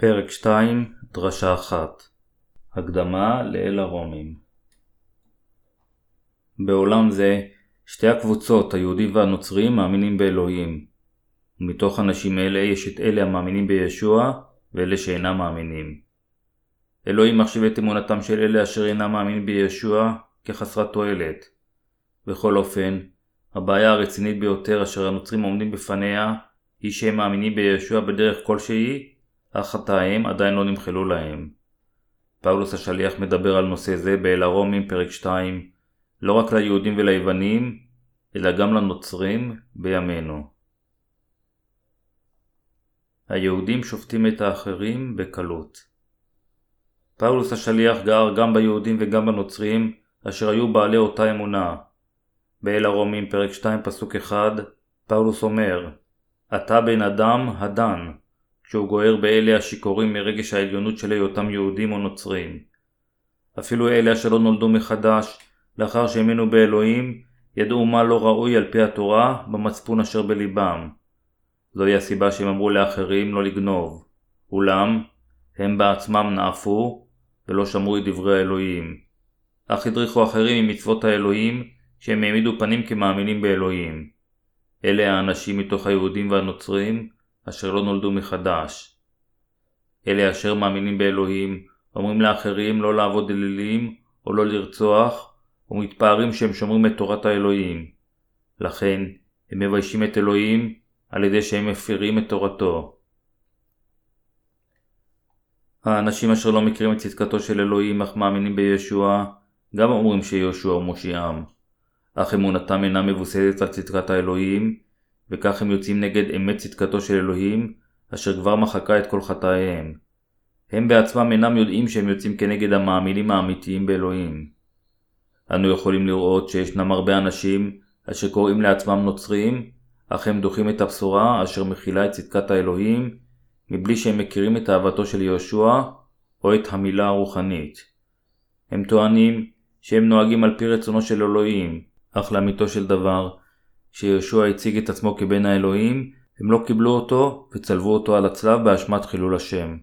פרק 2, דרשה 1 הקדמה לאל הרומים בעולם זה, שתי הקבוצות, היהודים והנוצרים, מאמינים באלוהים. ומתוך אנשים אלה יש את אלה המאמינים בישוע, ואלה שאינם מאמינים. אלוהים מחשיב את אמונתם של אלה אשר אינם מאמינים בישוע כחסרת תועלת. בכל אופן, הבעיה הרצינית ביותר אשר הנוצרים עומדים בפניה, היא שהם מאמינים בישוע בדרך כלשהי, אך חטאיהם עדיין לא נמחלו להם. פאולוס השליח מדבר על נושא זה באל הרומים פרק 2, לא רק ליהודים וליוונים, אלא גם לנוצרים בימינו. היהודים שופטים את האחרים בקלות. פאולוס השליח גר גם ביהודים וגם בנוצרים, אשר היו בעלי אותה אמונה. באל הרומים פרק 2 פסוק 1, פאולוס אומר, אתה בן אדם הדן, כשהוא גוער באלה השיכורים מרגש העליונות של היותם יהודים או נוצרים. אפילו אלה אשר לא נולדו מחדש, לאחר שהאמינו באלוהים, ידעו מה לא ראוי על פי התורה במצפון אשר בליבם. זוהי הסיבה שהם אמרו לאחרים לא לגנוב. אולם, הם בעצמם נאפו, ולא שמרו את דברי האלוהים. אך הדריכו אחרים ממצוות האלוהים, שהם העמידו פנים כמאמינים באלוהים. אלה האנשים מתוך היהודים והנוצרים, אשר לא נולדו מחדש. אלה אשר מאמינים באלוהים, אומרים לאחרים לא לעבוד אלילים או לא לרצוח, ומתפארים שהם שומרים את תורת האלוהים. לכן, הם מביישים את אלוהים על ידי שהם מפירים את תורתו. האנשים אשר לא מכירים את צדקתו של אלוהים אך מאמינים בישוע, גם אומרים שיהושע הוא מושיעם. אך אמונתם אינה מבוססת על צדקת האלוהים, וכך הם יוצאים נגד אמת צדקתו של אלוהים, אשר כבר מחקה את כל חטאיהם. הם בעצמם אינם יודעים שהם יוצאים כנגד המאמינים האמיתיים באלוהים. אנו יכולים לראות שישנם הרבה אנשים אשר קוראים לעצמם נוצרים, אך הם דוחים את הבשורה אשר מכילה את צדקת האלוהים, מבלי שהם מכירים את אהבתו של יהושע או את המילה הרוחנית. הם טוענים שהם נוהגים על פי רצונו של אלוהים, אך לאמיתו של דבר, כשיהושע הציג את עצמו כבן האלוהים, הם לא קיבלו אותו וצלבו אותו על הצלב באשמת חילול השם.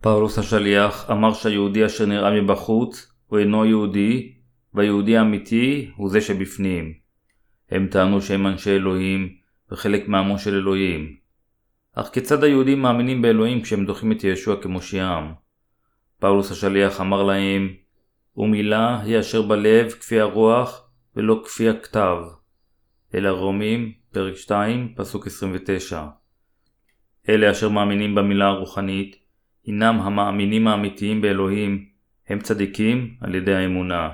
פאולוס השליח אמר שהיהודי אשר נראה מבחוץ הוא אינו יהודי, והיהודי האמיתי הוא זה שבפנים. הם טענו שהם אנשי אלוהים וחלק מעמו של אלוהים. אך כיצד היהודים מאמינים באלוהים כשהם דוחים את ישוע כמושיעם? פאולוס השליח אמר להם, ומילה היא אשר בלב כפי הרוח ולא כפי הכתב. אל הרומים, פרק 2, פסוק 29. אלה אשר מאמינים במילה הרוחנית, הינם המאמינים האמיתיים באלוהים, הם צדיקים על ידי האמונה.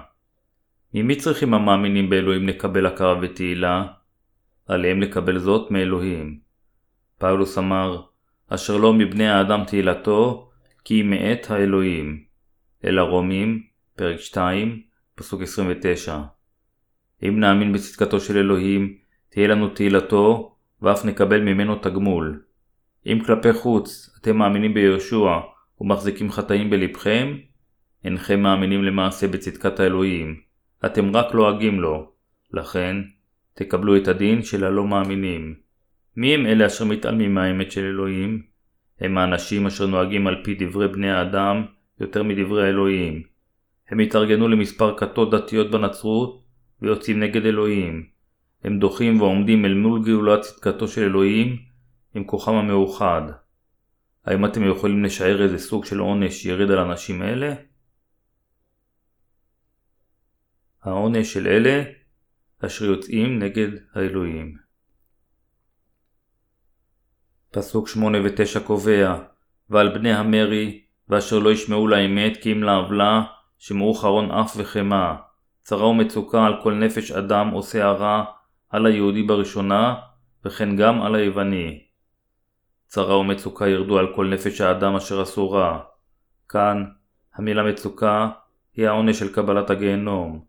ממי צריכים המאמינים באלוהים לקבל הכרה ותהילה? עליהם לקבל זאת מאלוהים. פאולוס אמר, אשר לא מבני האדם תהילתו, כי היא מאת האלוהים. אל הרומים, פרק 2, פסוק 29. אם נאמין בצדקתו של אלוהים, תהיה לנו תהילתו, ואף נקבל ממנו תגמול. אם כלפי חוץ אתם מאמינים ביהושע ומחזיקים חטאים בלבכם, אינכם מאמינים למעשה בצדקת האלוהים, אתם רק לועגים לו, לכן תקבלו את הדין של הלא מאמינים. מי הם אלה אשר מתעלמים מהאמת של אלוהים? הם האנשים אשר נוהגים על פי דברי בני האדם יותר מדברי האלוהים. הם התארגנו למספר כתות דתיות בנצרות ויוצאים נגד אלוהים. הם דוחים ועומדים אל מול גאולת צדקתו של אלוהים עם כוחם המאוחד. האם אתם יכולים לשער איזה סוג של עונש ירד על אנשים אלה? העונש של אלה אשר יוצאים נגד האלוהים. פסוק 8 ו-9 קובע ועל בני המרי ואשר לא ישמעו לאמת כי אם לעוולה שמעו חרון אף וחמה צרה ומצוקה על כל נפש אדם עושה הרע, על היהודי בראשונה, וכן גם על היווני. צרה ומצוקה ירדו על כל נפש האדם אשר עשו רע. כאן, המילה מצוקה היא העונש של קבלת הגיהנום.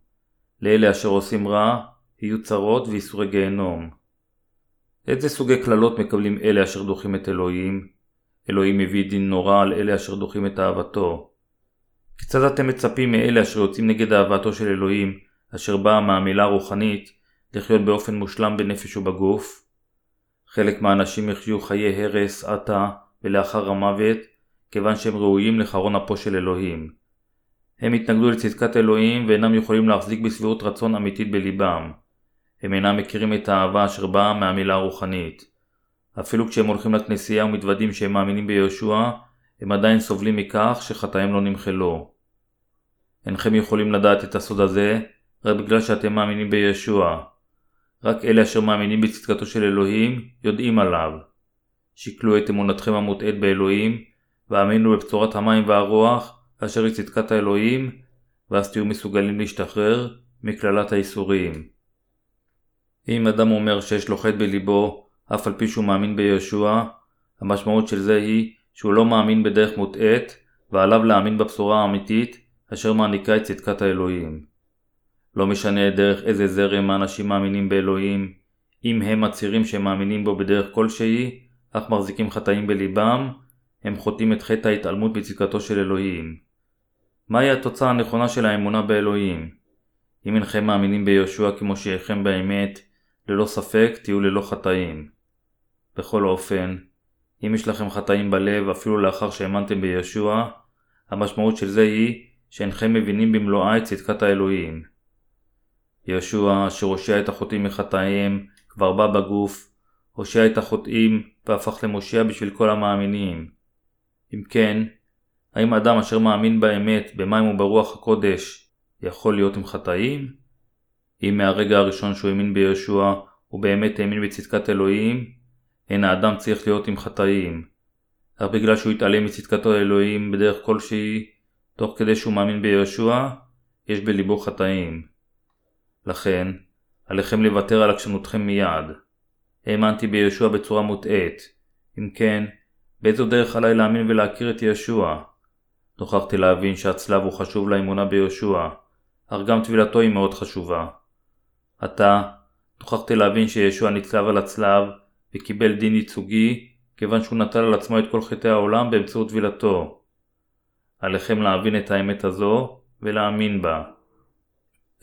לאלה אשר עושים רע, יהיו צרות וייסורי גיהנום. איזה סוגי קללות מקבלים אלה אשר דוחים את אלוהים? אלוהים מביא דין נורא על אלה אשר דוחים את אהבתו. כיצד אתם מצפים מאלה אשר יוצאים נגד אהבתו של אלוהים, אשר באה מהמילה הרוחנית, לחיות באופן מושלם בנפש ובגוף? חלק מהאנשים יחיו חיי הרס, עתה ולאחר המוות, כיוון שהם ראויים לחרון אפו של אלוהים. הם התנגדו לצדקת אלוהים ואינם יכולים להחזיק בסבירות רצון אמיתית בליבם. הם אינם מכירים את האהבה אשר באה מהמילה הרוחנית. אפילו כשהם הולכים לכנסייה ומתוודים שהם מאמינים ביהושע, הם עדיין סובלים מכך שחטאיהם לא נמחלו. אינכם יכולים לדעת את הסוד הזה רק בגלל שאתם מאמינים בישוע. רק אלה אשר מאמינים בצדקתו של אלוהים יודעים עליו. שקלו את אמונתכם המוטעית באלוהים, והאמינו בבשורת המים והרוח, אשר היא צדקת האלוהים, ואז תהיו מסוגלים להשתחרר מקללת האיסורים. אם אדם אומר שיש לו חטא בליבו, אף על פי שהוא מאמין בישוע, המשמעות של זה היא שהוא לא מאמין בדרך מוטעית, ועליו להאמין בבשורה האמיתית, אשר מעניקה את צדקת האלוהים. לא משנה דרך איזה זרם האנשים מאמינים באלוהים, אם הם מצהירים שהם מאמינים בו בדרך כלשהי, אך מחזיקים חטאים בליבם, הם חוטאים את חטא ההתעלמות בצדקתו של אלוהים. מהי התוצאה הנכונה של האמונה באלוהים? אם אינכם מאמינים ביהושע כמו שיחם באמת, ללא ספק תהיו ללא חטאים. בכל אופן, אם יש לכם חטאים בלב אפילו לאחר שהאמנתם בישוע, המשמעות של זה היא שאינכם מבינים במלואה את צדקת האלוהים. ישוע, אשר הושיע את החוטאים מחטאיהם, כבר בא בגוף, הושיע את החוטאים והפך למושיע בשביל כל המאמינים. אם כן, האם אדם אשר מאמין באמת, במים וברוח הקודש, יכול להיות עם חטאים? אם מהרגע הראשון שהוא האמין בישוע, הוא באמת האמין בצדקת אלוהים, אין האדם צריך להיות עם חטאים. אך בגלל שהוא התעלם מצדקתו האלוהים בדרך כלשהי, תוך כדי שהוא מאמין ביהושע, יש בליבו חטאים. לכן, עליכם לוותר על עקשנותכם מיד. האמנתי ביהושע בצורה מוטעית. אם כן, באיזו דרך עליי להאמין ולהכיר את יהושע? נוכחתי להבין שהצלב הוא חשוב לאמונה ביהושע, אך גם טבילתו היא מאוד חשובה. עתה, נוכחתי להבין שישוע נצלב על הצלב וקיבל דין ייצוגי, כיוון שהוא נטל על עצמו את כל חטאי העולם באמצעות טבילתו. עליכם להבין את האמת הזו ולהאמין בה.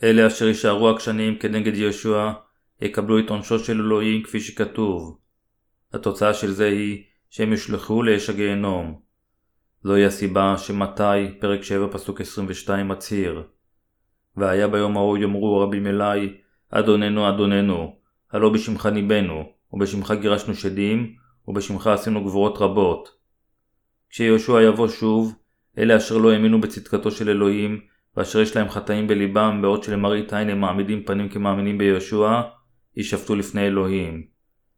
אלה אשר יישארו עקשנים כנגד ישוע, יקבלו את עונשו של אלוהים כפי שכתוב. התוצאה של זה היא שהם יושלכו לאש הגיהנום. זוהי הסיבה שמתי, פרק 7 פסוק 22 מצהיר והיה ביום ההוא יאמרו רבים אלי, אדוננו אדוננו, הלא בשמך ניבאנו, ובשמך גירשנו שדים, ובשמך עשינו גבורות רבות. כשיהושע יבוא שוב, אלה אשר לא האמינו בצדקתו של אלוהים, ואשר יש להם חטאים בליבם, בעוד שלמראית עין הם מעמידים פנים כמאמינים ביהושע, יישפטו לפני אלוהים.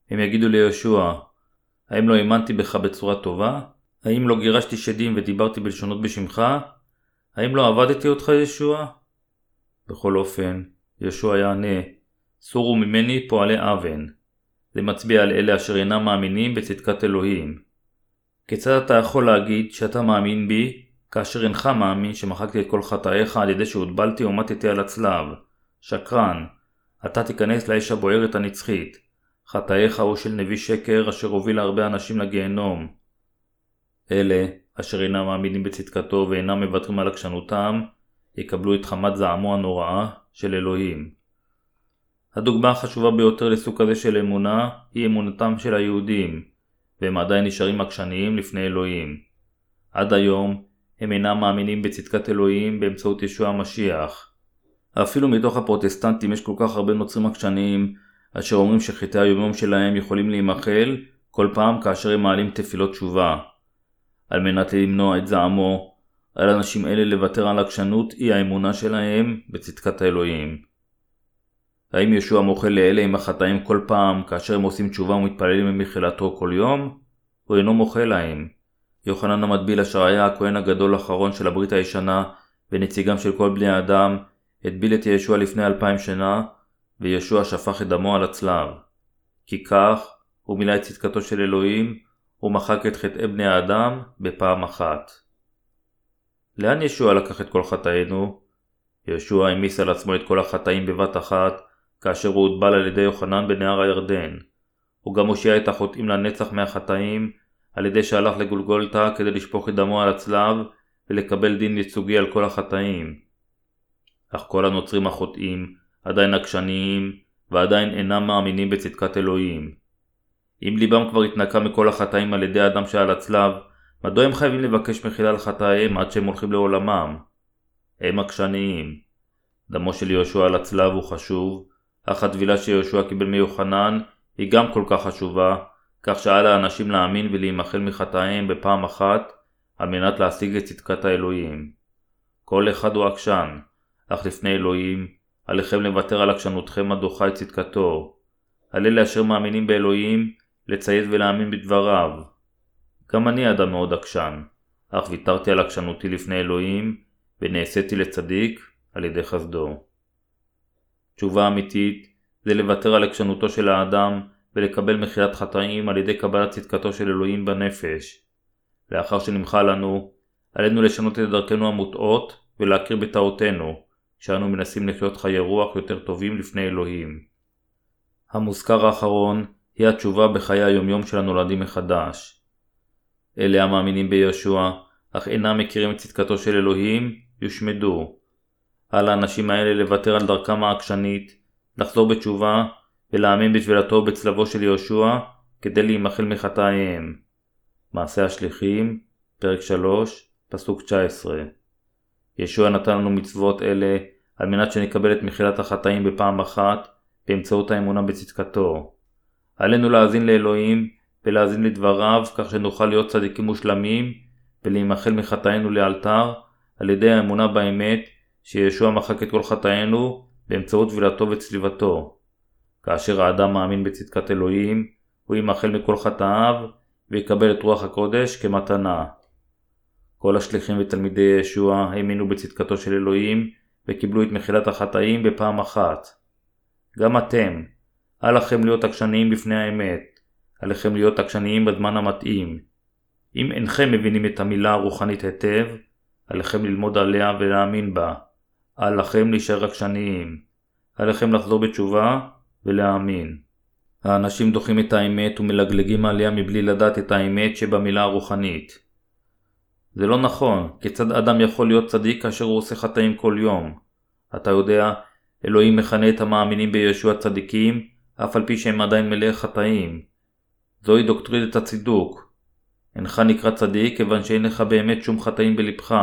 הם יגידו ליהושע, האם לא האמנתי בך בצורה טובה? האם לא גירשתי שדים ודיברתי בלשונות בשמך? האם לא עבדתי אותך ישוע? בכל אופן, ישוע יענה, סורו ממני פועלי אבן. זה מצביע על אלה אשר אינם מאמינים בצדקת אלוהים. כיצד אתה יכול להגיד שאתה מאמין בי, כאשר אינך מאמין שמחקתי את כל חטאיך על ידי שהוטבלתי ומטתי על הצלב? שקרן, אתה תיכנס לאש הבוערת הנצחית. חטאיך הוא של נביא שקר אשר הוביל הרבה אנשים לגיהנום. אלה, אשר אינם מאמינים בצדקתו ואינם מוותרים על עקשנותם, יקבלו את חמת זעמו הנוראה של אלוהים. הדוגמה החשובה ביותר לסוג כזה של אמונה היא אמונתם של היהודים, והם עדיין נשארים עקשניים לפני אלוהים. עד היום הם אינם מאמינים בצדקת אלוהים באמצעות ישוע המשיח. אפילו מתוך הפרוטסטנטים יש כל כך הרבה נוצרים עקשניים אשר אומרים שחטאי היומיום שלהם יכולים להימחל כל פעם כאשר הם מעלים תפילות תשובה. על מנת למנוע את זעמו, על אנשים אלה לוותר על עקשנות אי האמונה שלהם בצדקת האלוהים. האם ישוע מוחל לאלה עם החטאים כל פעם כאשר הם עושים תשובה ומתפללים במחילתו כל יום? הוא אינו מוחל להם. יוחנן המטביל אשר היה הכהן הגדול האחרון של הברית הישנה ונציגם של כל בני האדם, הטביל את ישוע לפני אלפיים שנה, וישוע שפך את דמו על הצלב. כי כך, הוא מילא את צדקתו של אלוהים, ומחק את חטאי בני האדם בפעם אחת. לאן ישוע לקח את כל חטאינו? ישוע העמיס על עצמו את כל החטאים בבת אחת, כאשר הוא הוטבל על ידי יוחנן בנהר הירדן. הוא גם הושיע את החוטאים לנצח מהחטאים, על ידי שהלך לגולגולתה כדי לשפוך את דמו על הצלב ולקבל דין ייצוגי על כל החטאים. אך כל הנוצרים החוטאים עדיין עקשניים ועדיין אינם מאמינים בצדקת אלוהים. אם ליבם כבר התנקה מכל החטאים על ידי האדם שעל הצלב, מדוע הם חייבים לבקש מחילה על חטאיהם עד שהם הולכים לעולמם? הם עקשניים. דמו של יהושע על הצלב הוא חשוב, אך הטבילה שיהושע קיבל מיוחנן היא גם כל כך חשובה, כך שעל האנשים להאמין ולהימחל מחטאיהם בפעם אחת, על מנת להשיג את צדקת האלוהים. כל אחד הוא עקשן, אך לפני אלוהים, עליכם לוותר על עקשנותכם הדוחה את צדקתו. על אלה אשר מאמינים באלוהים, לציית ולהאמין בדבריו. גם אני אדם מאוד עקשן, אך ויתרתי על עקשנותי לפני אלוהים, ונעשיתי לצדיק על ידי חסדו. תשובה אמיתית זה לוותר על עקשנותו של האדם ולקבל מחילת חטאים על ידי קבלת צדקתו של אלוהים בנפש. לאחר שנמחה לנו, עלינו לשנות את דרכנו המוטעות ולהכיר בטעותינו, שאנו מנסים לחיות חיי רוח יותר טובים לפני אלוהים. המוזכר האחרון היא התשובה בחיי היומיום של הנולדים מחדש. אלה המאמינים בישוע, אך אינם מכירים את צדקתו של אלוהים, יושמדו. על האנשים האלה לוותר על דרכם העקשנית, לחזור בתשובה ולהאמין בתפילתו בצלבו של יהושע כדי להימחל מחטאיהם. מעשה השליחים, פרק 3, פסוק 19 ישוע נתן לנו מצוות אלה על מנת שנקבל את מחילת החטאים בפעם אחת באמצעות האמונה בצדקתו. עלינו להאזין לאלוהים ולהאזין לדבריו כך שנוכל להיות צדיקים מושלמים ולהימחל מחטאינו לאלתר על ידי האמונה באמת שישוע מחק את כל חטאינו באמצעות טבילתו וצליבתו. כאשר האדם מאמין בצדקת אלוהים, הוא יימחל מכל חטאיו ויקבל את רוח הקודש כמתנה. כל השליחים ותלמידי ישוע האמינו בצדקתו של אלוהים וקיבלו את מחילת החטאים בפעם אחת. גם אתם, אל לכם להיות עקשניים בפני האמת, עליכם להיות עקשניים בזמן המתאים. אם אינכם מבינים את המילה הרוחנית היטב, עליכם ללמוד עליה ולהאמין בה. אל לכם להישאר עקשניים. עליכם לחזור בתשובה ולהאמין. האנשים דוחים את האמת ומלגלגים עליה מבלי לדעת את האמת שבמילה הרוחנית. זה לא נכון, כיצד אדם יכול להיות צדיק כאשר הוא עושה חטאים כל יום? אתה יודע, אלוהים מכנה את המאמינים בישוע צדיקים, אף על פי שהם עדיין מלאי חטאים. זוהי דוקטרינת הצידוק. אינך נקרא צדיק כיוון שאין לך באמת שום חטאים בלבך.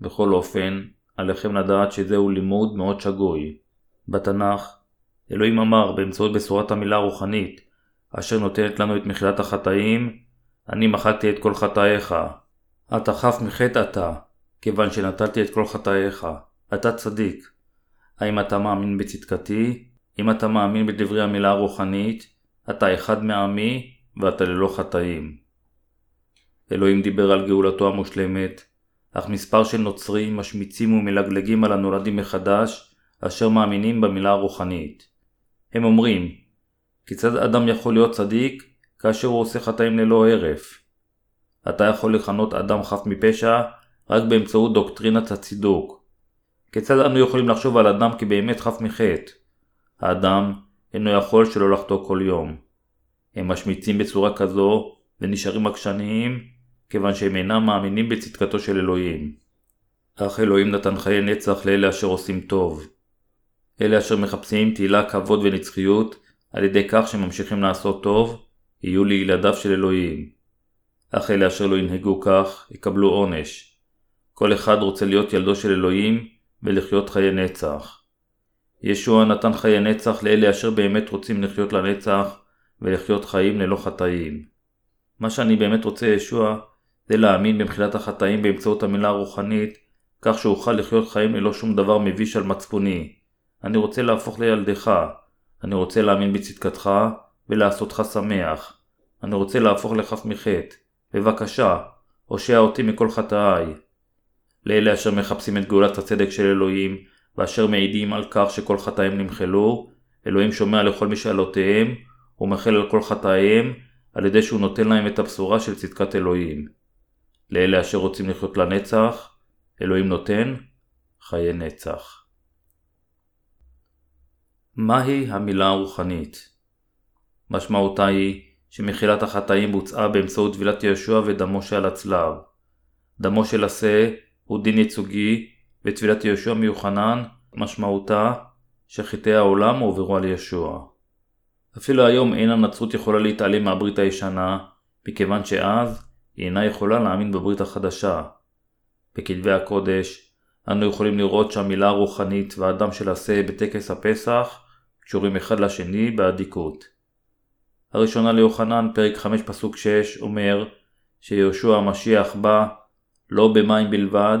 בכל אופן, עליכם לדעת שזהו לימוד מאוד שגוי. בתנ"ך, אלוהים אמר באמצעות בשורת המילה הרוחנית, אשר נותנת לנו את מחילת החטאים, אני מחקתי את כל חטאיך. אתה חף מחטא אתה, כיוון שנטלתי את כל חטאיך. אתה צדיק. האם אתה מאמין בצדקתי? אם אתה מאמין בדברי המילה הרוחנית, אתה אחד מעמי ואתה ללא חטאים. אלוהים דיבר על גאולתו המושלמת, אך מספר של נוצרים משמיצים ומלגלגים על הנולדים מחדש, אשר מאמינים במילה הרוחנית. הם אומרים, כיצד אדם יכול להיות צדיק כאשר הוא עושה חטאים ללא הרף? אתה יכול לכנות אדם חף מפשע רק באמצעות דוקטרינת הצידוק. כיצד אנו יכולים לחשוב על אדם כבאמת חף מחטא? האדם אינו יכול שלא לחטוא כל יום. הם משמיצים בצורה כזו ונשארים עקשניים כיוון שהם אינם מאמינים בצדקתו של אלוהים. אך אלוהים נתן חיי נצח לאלה אשר עושים טוב. אלה אשר מחפשים תהילה, כבוד ונצחיות על ידי כך שממשיכים לעשות טוב, יהיו לילדיו של אלוהים. אך אלה אשר לא ינהגו כך, יקבלו עונש. כל אחד רוצה להיות ילדו של אלוהים ולחיות חיי נצח. ישוע נתן חיי נצח לאלה אשר באמת רוצים לחיות לנצח ולחיות חיים ללא חטאים. מה שאני באמת רוצה ישוע זה להאמין במחילת החטאים באמצעות המילה הרוחנית, כך שאוכל לחיות חיים ללא שום דבר מביש על מצפוני. אני רוצה להפוך לילדך. אני רוצה להאמין בצדקתך ולעשותך שמח. אני רוצה להפוך לחף מחטא. בבקשה, הושע אותי מכל חטאיי. לאלה אשר מחפשים את גאולת הצדק של אלוהים, ואשר מעידים על כך שכל חטאיהם נמחלו, אלוהים שומע לכל משאלותיהם, ומחל על כל חטאיהם, על ידי שהוא נותן להם את הבשורה של צדקת אלוהים. לאלה אשר רוצים לחיות לנצח, אלוהים נותן חיי נצח. מהי המילה הרוחנית? משמעותה היא שמחילת החטאים בוצעה באמצעות טבילת יהושע ודמו שעל הצלב. דמו של השה הוא דין ייצוגי, וטבילת יהושע מיוחנן משמעותה שחטאי העולם הועברו על ישוע. אפילו היום אין הנצרות יכולה להתעלם מהברית הישנה, מכיוון שאז היא אינה יכולה להאמין בברית החדשה. בכתבי הקודש אנו יכולים לראות שהמילה הרוחנית והדם של השה בטקס הפסח קשורים אחד לשני באדיקות. הראשונה ליוחנן, פרק 5 פסוק 6, אומר שיהושע המשיח בא לא במים בלבד,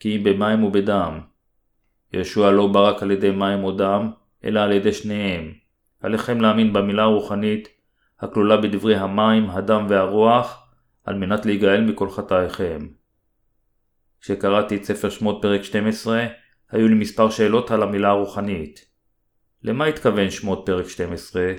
כי אם במים ובדם. יהושע לא בא רק על ידי מים או דם, אלא על ידי שניהם. עליכם להאמין במילה הרוחנית הכלולה בדברי המים, הדם והרוח, על מנת להיגאל מכל חטאיכם. כשקראתי את ספר שמות פרק 12, היו לי מספר שאלות על המילה הרוחנית. למה התכוון שמות פרק 12?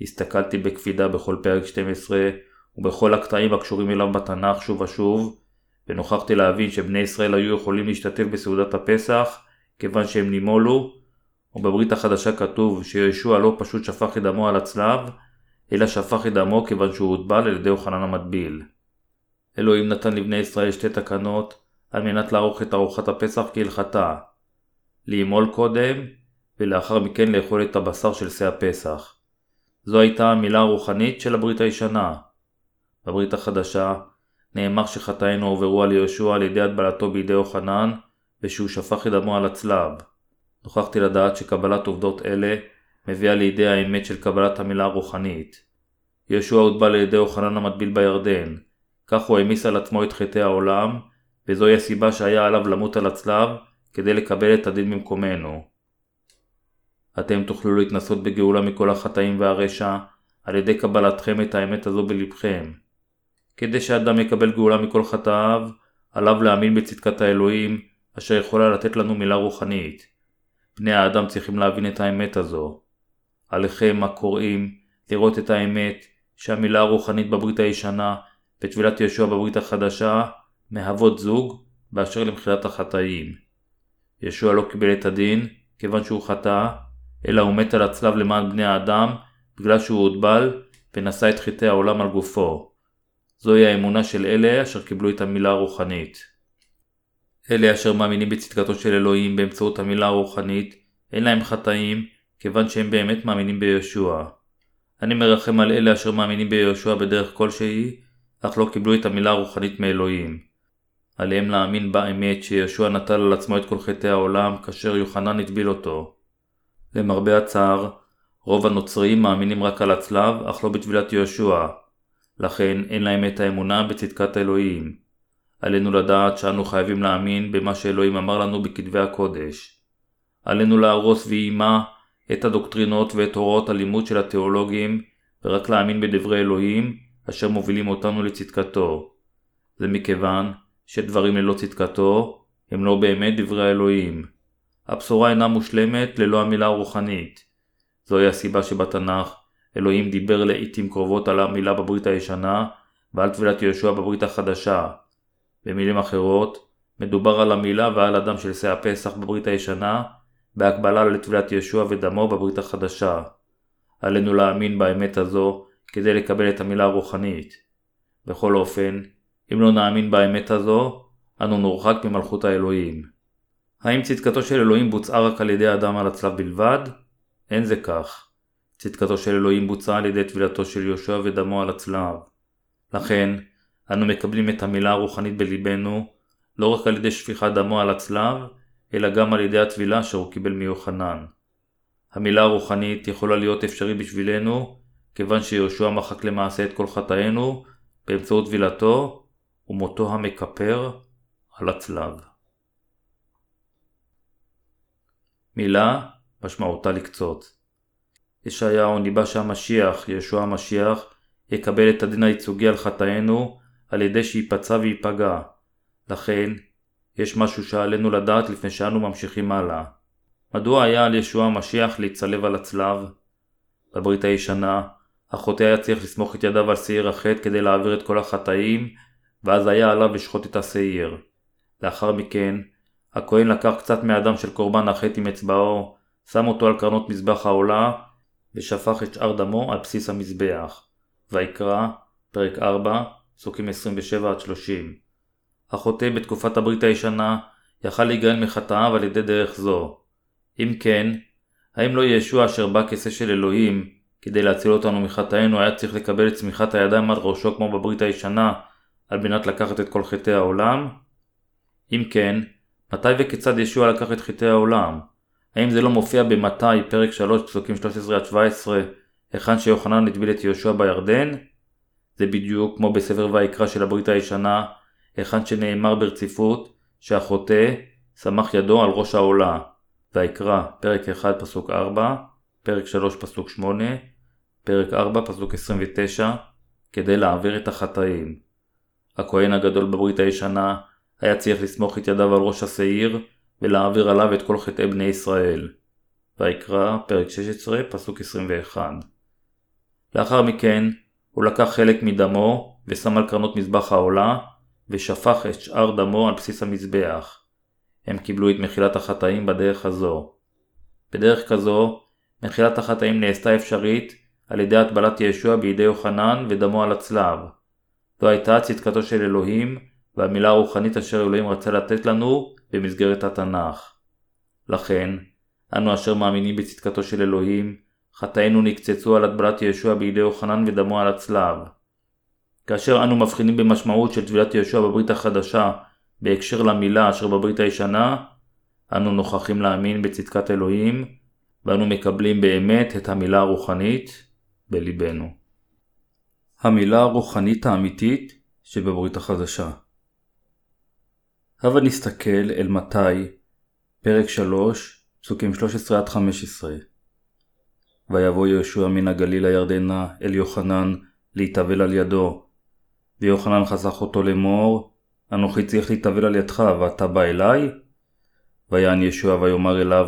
הסתכלתי בקפידה בכל פרק 12 ובכל הקטעים הקשורים אליו בתנ"ך שוב ושוב, ונוכחתי להבין שבני ישראל היו יכולים להשתתף בסעודת הפסח כיוון שהם נימולו, ובברית החדשה כתוב שישוע לא פשוט שפך את דמו על הצלב, אלא שפך את דמו כיוון שהוא הוטבל על ידי יוחנן המטביל. אלוהים נתן לבני ישראל שתי תקנות על מנת לערוך את ארוחת הפסח כהלכתה. לאמול קודם, ולאחר מכן לאכול את הבשר של שא הפסח. זו הייתה המילה הרוחנית של הברית הישנה. בברית החדשה נאמר שחטאינו עוברו על יהושע על ידי הטבלתו בידי יוחנן, ושהוא שפך את דמו על הצלב. נוכחתי לדעת שקבלת עובדות אלה מביאה לידי האמת של קבלת המילה הרוחנית. יהושע הוטבל על ידי יוחנן המטביל בירדן, כך הוא העמיס על עצמו את חטאי העולם, וזוהי הסיבה שהיה עליו למות על הצלב, כדי לקבל את הדין במקומנו. אתם תוכלו להתנסות בגאולה מכל החטאים והרשע, על ידי קבלתכם את האמת הזו בלבכם. כדי שאדם יקבל גאולה מכל חטאיו, עליו להאמין בצדקת האלוהים, אשר יכולה לתת לנו מילה רוחנית. בני האדם צריכים להבין את האמת הזו. עליכם הקוראים לראות את האמת שהמילה הרוחנית בברית הישנה וטבילת ישוע בברית החדשה מהוות זוג באשר למחילת החטאים. ישוע לא קיבל את הדין כיוון שהוא חטא, אלא הוא מת על הצלב למען בני האדם בגלל שהוא הוטבל ונשא את חטאי העולם על גופו. זוהי האמונה של אלה אשר קיבלו את המילה הרוחנית. אלה אשר מאמינים בצדקתו של אלוהים באמצעות המילה הרוחנית, אין להם חטאים, כיוון שהם באמת מאמינים ביהושע. אני מרחם על אלה אשר מאמינים ביהושע בדרך כלשהי, אך לא קיבלו את המילה הרוחנית מאלוהים. עליהם להאמין באמת שיהושע נטל על עצמו את כל חטאי העולם כאשר יוחנן הטביל אותו. למרבה הצער, רוב הנוצרים מאמינים רק על הצלב, אך לא בטבילת יהושע. לכן אין להם את האמונה בצדקת האלוהים. עלינו לדעת שאנו חייבים להאמין במה שאלוהים אמר לנו בכתבי הקודש. עלינו להרוס ואימה את הדוקטרינות ואת הוראות הלימוד של התיאולוגים, ורק להאמין בדברי אלוהים, אשר מובילים אותנו לצדקתו. זה מכיוון שדברים ללא צדקתו הם לא באמת דברי האלוהים. הבשורה אינה מושלמת ללא המילה הרוחנית. זוהי הסיבה שבתנ"ך אלוהים דיבר לעיתים קרובות על המילה בברית הישנה ועל טבילת יהושע בברית החדשה. במילים אחרות, מדובר על המילה ועל הדם של שא הפסח בברית הישנה, בהקבלה לטבילת ישוע ודמו בברית החדשה. עלינו להאמין באמת הזו כדי לקבל את המילה הרוחנית. בכל אופן, אם לא נאמין באמת הזו, אנו נורחק ממלכות האלוהים. האם צדקתו של אלוהים בוצעה רק על ידי אדם על הצלב בלבד? אין זה כך. צדקתו של אלוהים בוצעה על ידי טבילתו של יהושע ודמו על הצלב. לכן, אנו מקבלים את המילה הרוחנית בליבנו, לא רק על ידי שפיכת דמו על הצלב, אלא גם על ידי הטבילה שהוא קיבל מיוחנן. המילה הרוחנית יכולה להיות אפשרית בשבילנו, כיוון שיהושע מחק למעשה את כל חטאינו באמצעות טבילתו ומותו המכפר על הצלב. מילה משמעותה לקצוץ. ישעיהו ניבא שהמשיח, ישוע המשיח, יקבל את הדין הייצוגי על חטאינו על ידי שייפצע וייפגע. לכן, יש משהו שעלינו לדעת לפני שאנו ממשיכים הלאה. מדוע היה על ישוע המשיח להצלב על הצלב? בברית הישנה, החוטא היה צריך לסמוך את ידיו על שעיר החטא כדי להעביר את כל החטאים, ואז היה עליו לשחוט את השעיר. לאחר מכן, הכהן לקח קצת מהדם של קורבן החטא עם אצבעו, שם אותו על קרנות מזבח העולה, ושפך את שאר דמו על בסיס המזבח. ויקרא, פרק 4, פסוקים 27-30. החוטא בתקופת הברית הישנה יכל להיגאל מחטאיו על ידי דרך זו. אם כן, האם לא ישוע אשר בא כסה של אלוהים כדי להציל אותנו מחטאינו היה צריך לקבל את צמיחת הידיים על ראשו כמו בברית הישנה, על מנת לקחת את כל חטאי העולם? אם כן, מתי וכיצד ישוע לקח את חטאי העולם? האם זה לא מופיע במתי, פרק 3, פסוקים 13-17, היכן שיוחנן הטביל את יהושע בירדן? זה בדיוק כמו בספר ויקרא של הברית הישנה, היכן שנאמר ברציפות שהחוטא סמך ידו על ראש העולה. ויקרא, פרק 1 פסוק 4, פרק 3 פסוק 8, פרק 4 פסוק 29, כדי להעביר את החטאים. הכהן הגדול בברית הישנה היה צריך לסמוך את ידיו על ראש השעיר ולהעביר עליו את כל חטאי בני ישראל. ויקרא, פרק 16, פסוק 21. לאחר מכן, הוא לקח חלק מדמו ושם על קרנות מזבח העולה, ושפך את שאר דמו על בסיס המזבח. הם קיבלו את מחילת החטאים בדרך הזו. בדרך כזו, מחילת החטאים נעשתה אפשרית על ידי הטבלת ישוע בידי יוחנן ודמו על הצלב. זו הייתה צדקתו של אלוהים, והמילה הרוחנית אשר אלוהים רצה לתת לנו במסגרת התנ"ך. לכן, אנו אשר מאמינים בצדקתו של אלוהים, חטאינו נקצצו על הטבלת ישוע בידי יוחנן ודמו על הצלב. כאשר אנו מבחינים במשמעות של טבילת ישוע בברית החדשה בהקשר למילה אשר בברית הישנה, אנו נוכחים להאמין בצדקת אלוהים, ואנו מקבלים באמת את המילה הרוחנית בליבנו. המילה הרוחנית האמיתית שבברית החדשה הבה נסתכל אל מתי, פרק 3, פסוקים 13-15. ויבוא יהושע מן הגליל הירדנה אל יוחנן להתאבל על ידו. ויוחנן חסך אותו לאמור, אנוכי צריך להתאבל על ידך, ואתה בא אליי? ויען ישוע ויאמר אליו,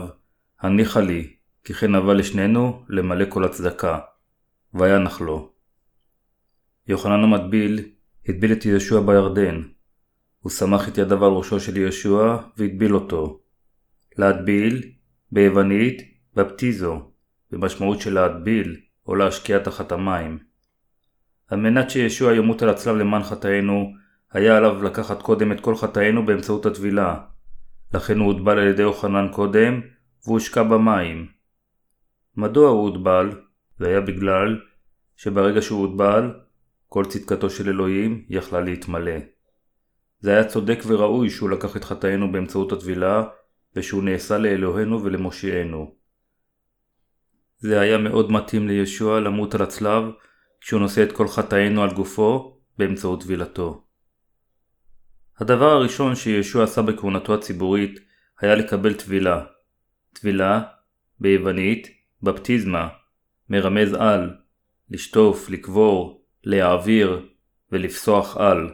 הניחה לי, כי כן אבא לשנינו למלא כל הצדקה. וינח לו. יוחנן המטביל הטביל את יהושע בירדן. הוא סמך את ידיו על ראשו של יהושע והטביל אותו. להטביל, ביוונית, בפטיזו, במשמעות של להטביל או להשקיע תחת המים. על מנת שישוע ימות על הצלב למען חטאינו, היה עליו לקחת קודם את כל חטאינו באמצעות הטבילה. לכן הוא הוטבל על ידי יוחנן קודם, והושקע במים. מדוע הוא הוטבל? זה היה בגלל שברגע שהוא הוטבל, כל צדקתו של אלוהים יכלה להתמלא. זה היה צודק וראוי שהוא לקח את חטאינו באמצעות הטבילה, ושהוא נעשה לאלוהינו ולמושיענו. זה היה מאוד מתאים לישוע למות על הצלב, כשהוא נושא את כל חטאינו על גופו באמצעות טבילתו. הדבר הראשון שישוע עשה בכהונתו הציבורית היה לקבל טבילה. טבילה, ביוונית, בפטיזמה, מרמז על, לשטוף, לקבור, להעביר ולפסוח על.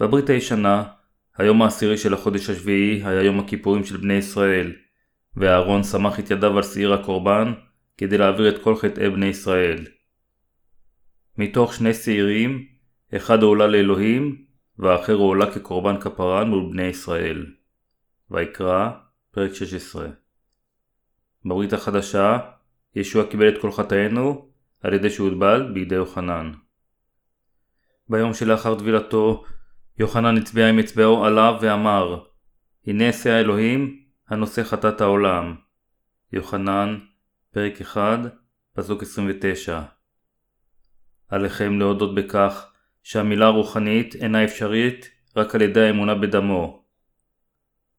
בברית הישנה, היום העשירי של החודש השביעי היה יום הכיפורים של בני ישראל, ואהרון סמך את ידיו על שעיר הקורבן כדי להעביר את כל חטאי בני ישראל. מתוך שני שעירים, אחד הועלה לאלוהים, והאחר הועלה כקורבן כפרה מול בני ישראל. ויקרא, פרק 16. בברית החדשה, ישוע קיבל את כל חטאינו על ידי שהוטבל בידי יוחנן. ביום שלאחר טבילתו, יוחנן הצביע עם אצבעו עליו ואמר, הנה אשא האלוהים הנושא חטאת העולם. יוחנן, פרק 1, פסוק 29. עליכם להודות בכך שהמילה הרוחנית אינה אפשרית רק על ידי האמונה בדמו.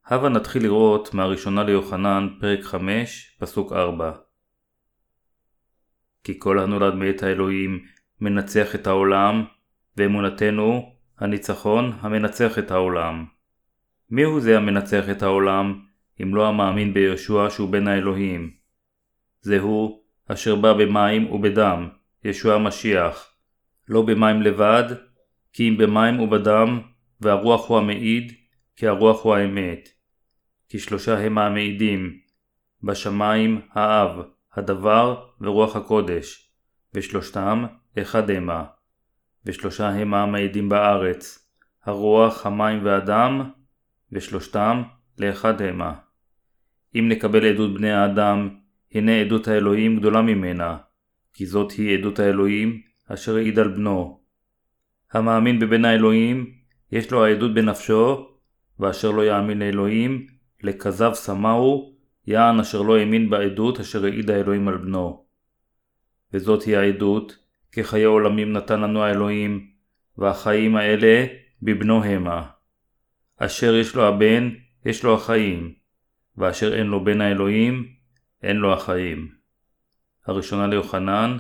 הבה נתחיל לראות מהראשונה ליוחנן, פרק 5, פסוק 4. כי כל הנולד מאת האלוהים מנצח את העולם, ואמונתנו, הניצחון המנצח את העולם. הוא זה המנצח את העולם, אם לא המאמין בישוע שהוא בן האלוהים? זהו אשר בא במים ובדם, ישוע המשיח. לא במים לבד, כי אם במים ובדם, והרוח הוא המעיד, כי הרוח הוא האמת. כי שלושה הם המעידים, בשמיים האב, הדבר ורוח הקודש, ושלושתם אחד המה. ושלושה המה המעידים בארץ, הרוח, המים והדם, ושלושתם לאחד המה. אם נקבל עדות בני האדם, הנה עדות האלוהים גדולה ממנה, כי זאת היא עדות האלוהים אשר העיד על בנו. המאמין בבן האלוהים, יש לו העדות בנפשו, ואשר לא יאמין לאלוהים, לכזב שמהו, יען אשר לא האמין בעדות אשר העיד האלוהים על בנו. וזאת היא העדות, כי חיי עולמים נתן לנו האלוהים, והחיים האלה בבנו המה. אשר יש לו הבן, יש לו החיים, ואשר אין לו בן האלוהים, אין לו החיים. הראשונה ליוחנן,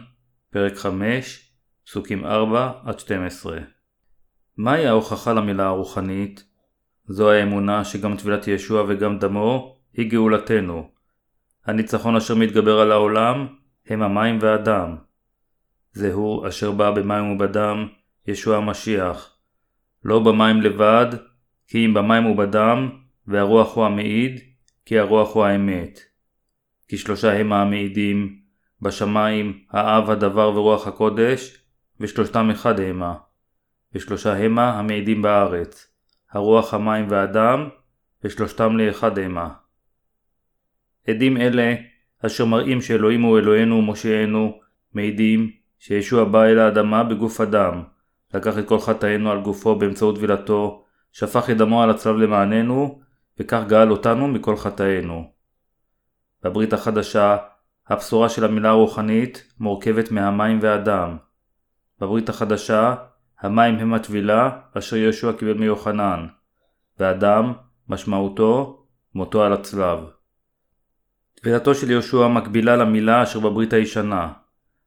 פרק 5, פסוקים 4-12 מהי ההוכחה למילה הרוחנית? זו האמונה שגם טבילת ישוע וגם דמו היא גאולתנו. הניצחון אשר מתגבר על העולם הם המים והדם. זהו אשר בא במים ובדם, ישוע המשיח. לא במים לבד, כי אם במים ובדם, והרוח הוא המעיד, כי הרוח הוא האמת. כי שלושה הם המעידים, בשמיים, האב, הדבר ורוח הקודש, ושלושתם אחד המה. ושלושה המה המעידים בארץ, הרוח, המים והדם, ושלושתם לאחד המה. עדים אלה, אשר מראים שאלוהים הוא אלוהינו ומושיענו, מעידים שישוע בא אל האדמה בגוף אדם, לקח את כל חטאינו על גופו באמצעות טבילתו, שפך את דמו על הצלב למעננו, וכך גאל אותנו מכל חטאינו. בברית החדשה, הבשורה של המילה הרוחנית מורכבת מהמים והדם. בברית החדשה, המים הם הטבילה אשר יהושע קיבל מיוחנן, והדם, משמעותו, מותו על הצלב. טבילתו של יהושע מקבילה למילה אשר בברית הישנה.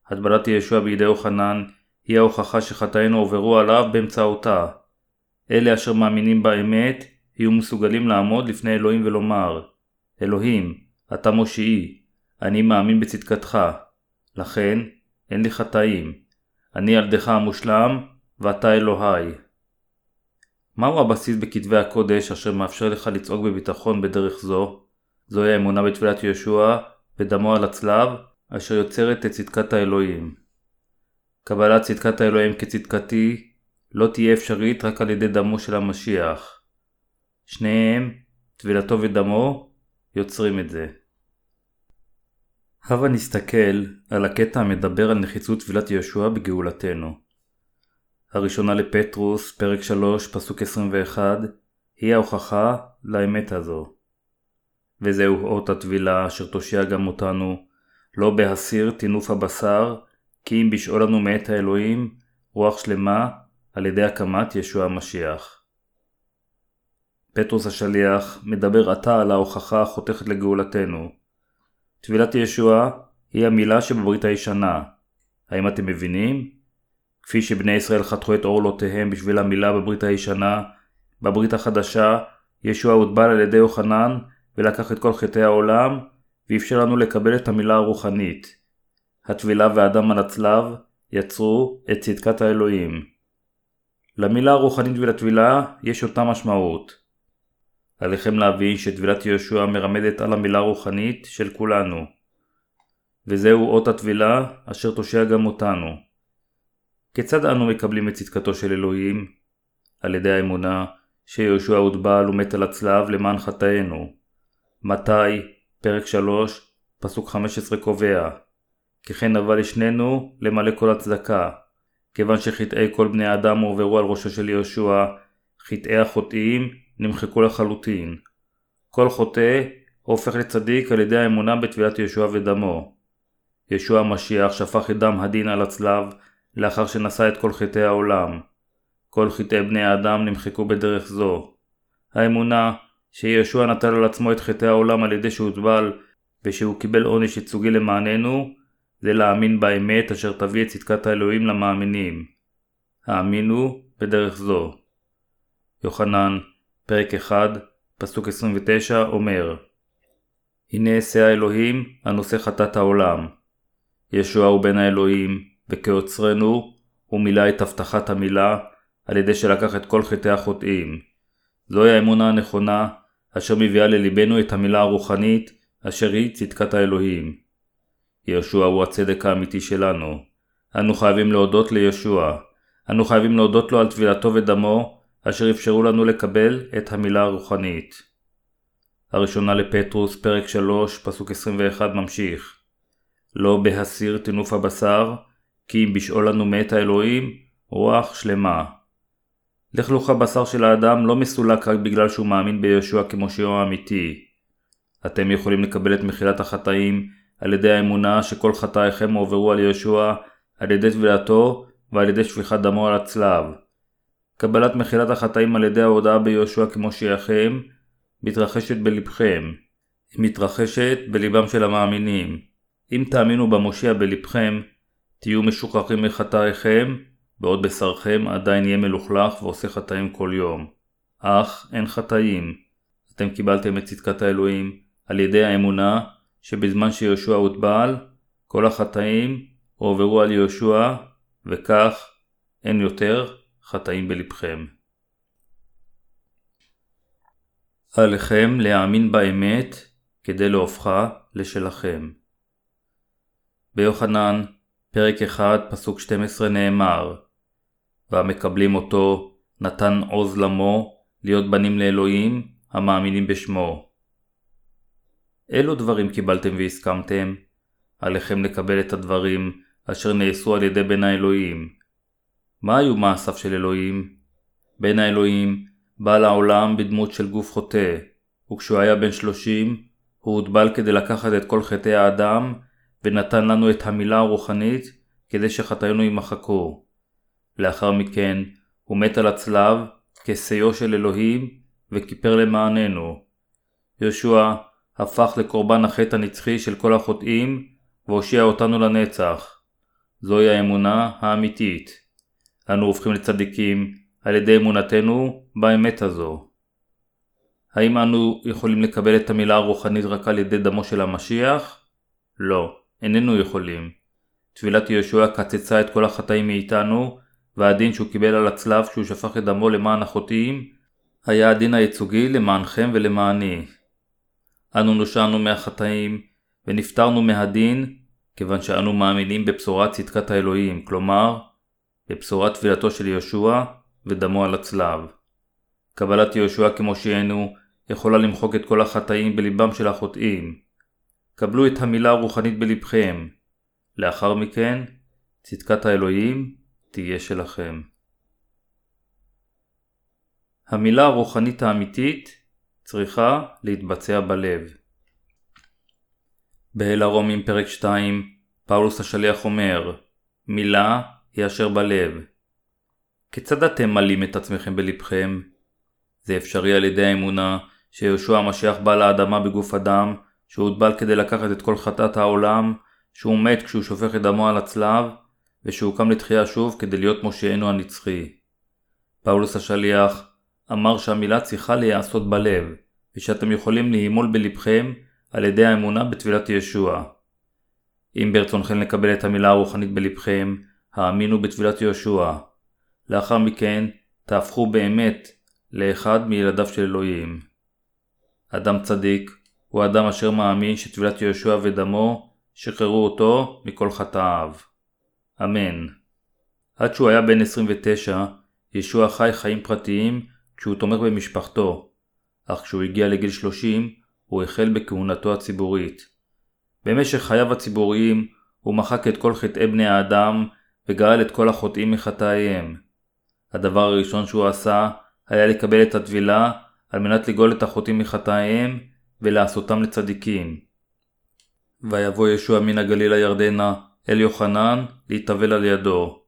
הטבלת יהושע בידי יוחנן היא ההוכחה שחטאינו עוברו עליו באמצעותה. אלה אשר מאמינים באמת יהיו מסוגלים לעמוד לפני אלוהים ולומר אלוהים, אתה מושיעי, אני מאמין בצדקתך, לכן אין לי חטאים. אני ילדך המושלם, ואתה אלוהי. מהו הבסיס בכתבי הקודש אשר מאפשר לך לצעוק בביטחון בדרך זו? זוהי האמונה בתפילת יהושע, בדמו על הצלב, אשר יוצרת את צדקת האלוהים. קבלת צדקת האלוהים כצדקתי לא תהיה אפשרית רק על ידי דמו של המשיח. שניהם, טבילתו ודמו, יוצרים את זה. הבה נסתכל על הקטע המדבר על נחיצות טבילת יהושע בגאולתנו. הראשונה לפטרוס, פרק 3, פסוק 21, היא ההוכחה לאמת הזו. וזהו אות הטבילה אשר תושיע גם אותנו, לא בהסיר טינוף הבשר, כי אם בשאול לנו מאת האלוהים, רוח שלמה, על ידי הקמת ישוע המשיח. פטרוס השליח מדבר עתה על ההוכחה החותכת לגאולתנו. טבילת ישוע היא המילה שבברית הישנה. האם אתם מבינים? כפי שבני ישראל חתכו את עורלותיהם בשביל המילה בברית הישנה, בברית החדשה, ישוע הוטבל על ידי יוחנן ולקח את כל חטאי העולם, ואפשר לנו לקבל את המילה הרוחנית. הטבילה והדם על הצלב יצרו את צדקת האלוהים. למילה הרוחנית ולטבילה יש אותה משמעות. עליכם להבין שטבילת יהושע מרמדת על המילה הרוחנית של כולנו. וזהו אות הטבילה אשר תושיע גם אותנו. כיצד אנו מקבלים את צדקתו של אלוהים? על ידי האמונה שיהושע הוטבל ומת על הצלב למען חטאינו. מתי, פרק 3, פסוק 15 קובע ככן נבע לשנינו למלא כל הצדקה, כיוון שחטאי כל בני האדם הועברו על ראשו של יהושע, חטאי החוטאים נמחקו לחלוטין. כל חוטא הופך לצדיק על ידי האמונה בתבילת יהושע ודמו. ישוע המשיח שפך את דם הדין על הצלב לאחר שנשא את כל חטאי העולם. כל חטאי בני האדם נמחקו בדרך זו. האמונה שישוע נטל על עצמו את חטאי העולם על ידי שהוטבל ושהוא קיבל עונש ייצוגי למעננו, זה להאמין באמת אשר תביא את צדקת האלוהים למאמינים. האמינו בדרך זו. יוחנן, פרק 1, פסוק 29, אומר הנה אעשה האלוהים הנושא חטאת העולם. ישוע הוא בן האלוהים, וכיוצרנו הוא מילא את הבטחת המילה על ידי שלקח את כל חטאי החוטאים. זוהי האמונה הנכונה אשר מביאה לליבנו את המילה הרוחנית אשר היא צדקת האלוהים. ישוע הוא הצדק האמיתי שלנו. אנו חייבים להודות לישוע. אנו חייבים להודות לו על טבילתו ודמו אשר אפשרו לנו לקבל את המילה הרוחנית. הראשונה לפטרוס, פרק 3, פסוק 21 ממשיך לא בהסיר טינוף הבשר, כי אם בשאול לנו מאת האלוהים, רוח שלמה. לכלוך הבשר של האדם לא מסולק רק בגלל שהוא מאמין בישוע כמושיעו האמיתי. אתם יכולים לקבל את מחילת החטאים על ידי האמונה שכל חטאיכם הועברו על ישוע על ידי טבילתו ועל ידי שפיכת דמו על הצלב. קבלת מחילת החטאים על ידי ההודעה ביהושע כמושיעכם, מתרחשת בלבכם. היא מתרחשת בליבם של המאמינים. אם תאמינו במושיע בלבכם, תהיו משוחררים מחטאיכם, בעוד בשרכם עדיין יהיה מלוכלך ועושה חטאים כל יום. אך אין חטאים. אתם קיבלתם את צדקת האלוהים על ידי האמונה שבזמן שיהושע הוטבל, כל החטאים הועברו על יהושע, וכך אין יותר חטאים בלבכם. עליכם להאמין באמת כדי להופכה לשלכם. ביוחנן, פרק 1, פסוק 12 נאמר והמקבלים אותו נתן עוז למו להיות בנים לאלוהים המאמינים בשמו. אילו דברים קיבלתם והסכמתם? עליכם לקבל את הדברים אשר נעשו על ידי בן האלוהים. מה היו מעשיו של אלוהים? בן האלוהים בא לעולם בדמות של גוף חוטא, וכשהוא היה בן שלושים, הוא הוטבל כדי לקחת את כל חטאי האדם, ונתן לנו את המילה הרוחנית כדי שחטאינו יימחקו. לאחר מכן, הוא מת על הצלב כשיאו של אלוהים, וכיפר למעננו. יהושע הפך לקורבן החטא הנצחי של כל החוטאים, והושיע אותנו לנצח. זוהי האמונה האמיתית. אנו הופכים לצדיקים על ידי אמונתנו באמת הזו. האם אנו יכולים לקבל את המילה הרוחנית רק על ידי דמו של המשיח? לא, איננו יכולים. תפילת יהושע קצצה את כל החטאים מאיתנו, והדין שהוא קיבל על הצלב כשהוא שפך את דמו למען החוטאים, היה הדין הייצוגי למענכם ולמעני. אנו נושענו מהחטאים, ונפטרנו מהדין, כיוון שאנו מאמינים בבשורת צדקת האלוהים, כלומר, בבשורת טבילתו של יהושע ודמו על הצלב. קבלת יהושע כמושיענו יכולה למחוק את כל החטאים בליבם של החוטאים. קבלו את המילה הרוחנית בלבכם. לאחר מכן, צדקת האלוהים תהיה שלכם. המילה הרוחנית האמיתית צריכה להתבצע בלב. באל הרומים פרק 2, פאולוס השליח אומר, מילה היא אשר בלב. כיצד אתם מלאים את עצמכם בלבכם? זה אפשרי על ידי האמונה שיהושע המשיח בא לאדמה בגוף אדם, שהוטבל כדי לקחת את כל חטאת העולם, שהוא מת כשהוא שופך את דמו על הצלב, ושהוא קם לתחייה שוב כדי להיות מושיענו הנצחי. פאולוס השליח אמר שהמילה צריכה להיעשות בלב, ושאתם יכולים להימול בלבכם על ידי האמונה בטבילת ישוע. אם ברצונכם לקבל את המילה הרוחנית בלבכם, האמינו בטבילת יהושע. לאחר מכן, תהפכו באמת לאחד מילדיו של אלוהים. אדם צדיק הוא אדם אשר מאמין שטבילת יהושע ודמו שחררו אותו מכל חטאיו. אמן. עד שהוא היה בן 29, ישוע חי חיים פרטיים כשהוא תומך במשפחתו, אך כשהוא הגיע לגיל 30, הוא החל בכהונתו הציבורית. במשך חייו הציבוריים הוא מחק את כל חטאי בני האדם וגאל את כל החוטאים מחטאיהם. הדבר הראשון שהוא עשה היה לקבל את הטבילה על מנת לגאול את החוטאים מחטאיהם ולעשותם לצדיקים. ויבוא ישוע מן הגליל הירדנה אל יוחנן להתאבל על ידו.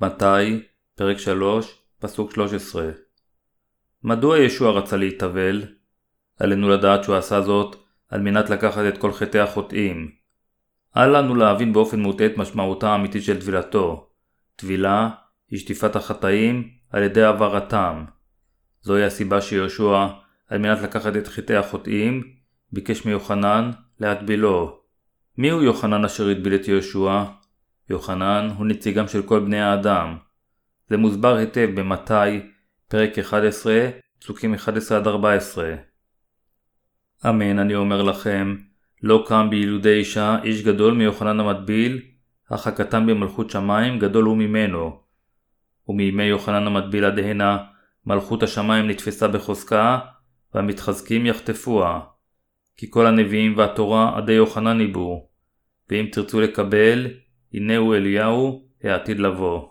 מתי, פרק 3, פסוק 13. מדוע ישוע רצה להתאבל? עלינו לדעת שהוא עשה זאת על מנת לקחת את כל חטאי החוטאים. אל לנו להבין באופן מוטה את משמעותה האמיתית של טבילתו. טבילה היא שטיפת החטאים על ידי העברתם. זוהי הסיבה שיהושע, על מנת לקחת את חטאי החוטאים, ביקש מיוחנן להטבילו. מיהו יוחנן אשר הטביל את יהושע? יוחנן הוא נציגם של כל בני האדם. זה מוסבר היטב במתי, פרק 11, פסוקים 11-14. אמן אני אומר לכם, לא קם בילודי אישה איש גדול מיוחנן המטביל, אך הקטן במלכות שמיים גדול הוא ממנו. ומימי יוחנן המטביל עד הנה, מלכות השמיים נתפסה בחוזקה, והמתחזקים יחטפוה. כי כל הנביאים והתורה עדי יוחנן ניבאו, ואם תרצו לקבל, הנה הוא אליהו העתיד לבוא.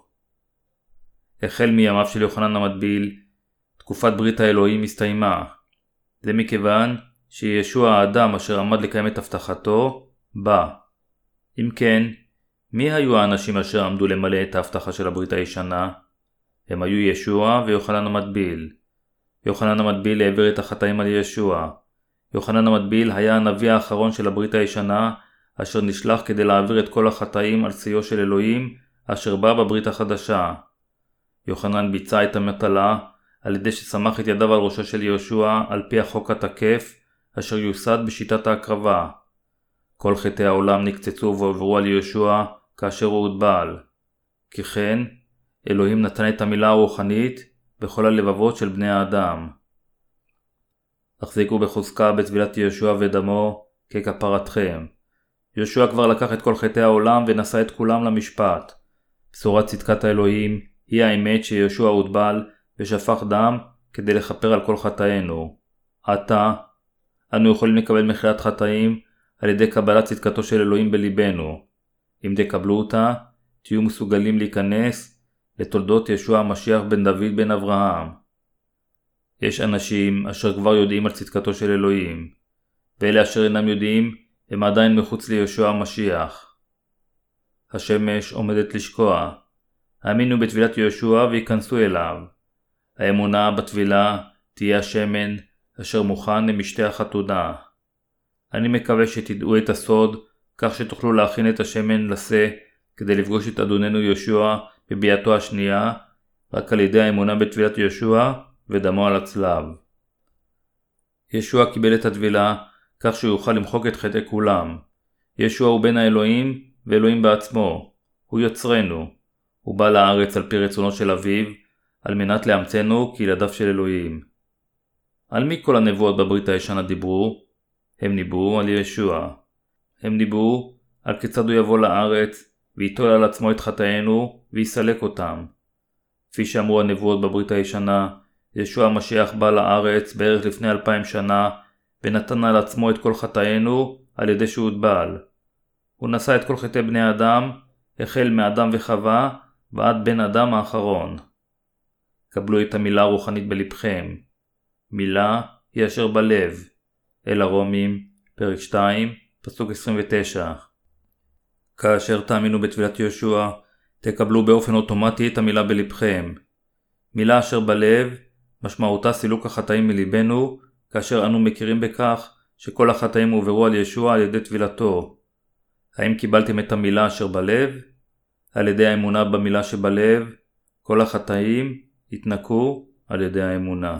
החל מימיו של יוחנן המטביל, תקופת ברית האלוהים הסתיימה. זה מכיוון שישוע האדם אשר עמד לקיים את הבטחתו, בא. אם כן, מי היו האנשים אשר עמדו למלא את ההבטחה של הברית הישנה? הם היו ישוע ויוחנן המטביל. יוחנן המטביל העביר את החטאים על ישוע. יוחנן המטביל היה הנביא האחרון של הברית הישנה, אשר נשלח כדי להעביר את כל החטאים על שיאו של אלוהים, אשר בא בברית החדשה. יוחנן ביצע את המטלה על ידי שסמך את ידיו על ראשו של יהושע על פי החוק התקף, אשר יוסד בשיטת ההקרבה. כל חטאי העולם נקצצו והועברו על יהושע כאשר הוא הוטבל. ככן, אלוהים נתן את המילה הרוחנית בכל הלבבות של בני האדם. החזיקו בחוזקה בטבילת יהושע ודמו ככפרתכם. יהושע כבר לקח את כל חטאי העולם ונשא את כולם למשפט. בשורת צדקת האלוהים היא האמת שיהושע הוטבל ושפך דם כדי לכפר על כל חטאינו. עתה, אנו יכולים לקבל מחיית חטאים על ידי קבלת צדקתו של אלוהים בליבנו. אם תקבלו אותה, תהיו מסוגלים להיכנס לתולדות ישוע המשיח בן דוד בן אברהם. יש אנשים אשר כבר יודעים על צדקתו של אלוהים, ואלה אשר אינם יודעים הם עדיין מחוץ לישוע המשיח. השמש עומדת לשקוע. האמינו בטבילת יהושע וייכנסו אליו. האמונה בטבילה תהיה השמן אשר מוכן למשתה החתונה. אני מקווה שתדעו את הסוד, כך שתוכלו להכין את השמן לשה כדי לפגוש את אדוננו יהושע בביאתו השנייה, רק על ידי האמונה בטבילת יהושע ודמו על הצלב. ישוע קיבל את הטבילה כך שהוא יוכל למחוק את חטאי כולם. ישוע הוא בן האלוהים ואלוהים בעצמו. הוא יוצרנו. הוא בא לארץ על פי רצונו של אביו, על מנת לאמצנו כילדיו של אלוהים. על מי כל הנבואות בברית הישנה דיברו? הם ניבאו על ישוע. הם ניבאו על כיצד הוא יבוא לארץ, ויטול על עצמו את חטאינו, ויסלק אותם. כפי שאמרו הנבואות בברית הישנה, ישוע המשיח בא לארץ בערך לפני אלפיים שנה, ונתן על עצמו את כל חטאינו על ידי שהוטבל. הוא נשא את כל חטאי בני אדם, החל מאדם וחווה, ועד בן אדם האחרון. קבלו את המילה הרוחנית בלבכם. מילה היא אשר בלב. אל הרומים, פרק 2, פסוק 29. כאשר תאמינו בטבילת יהושע, תקבלו באופן אוטומטי את המילה בלבכם. מילה אשר בלב, משמעותה סילוק החטאים מלבנו, כאשר אנו מכירים בכך שכל החטאים הועברו על ישוע על ידי טבילתו. האם קיבלתם את המילה אשר בלב? על ידי האמונה במילה שבלב, כל החטאים התנקו על ידי האמונה.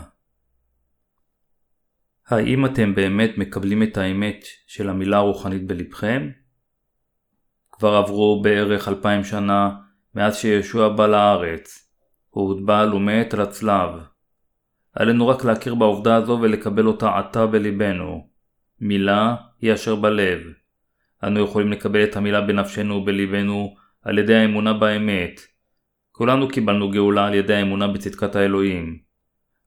האם אתם באמת מקבלים את האמת של המילה הרוחנית בלבכם? כבר עברו בערך אלפיים שנה מאז שישוע בא לארץ. הוא הוטבל ומת על הצלב. עלינו רק להכיר בעובדה הזו ולקבל אותה עתה בלבנו. מילה היא אשר בלב. אנו יכולים לקבל את המילה בנפשנו ובלבנו על ידי האמונה באמת. כולנו קיבלנו גאולה על ידי האמונה בצדקת האלוהים.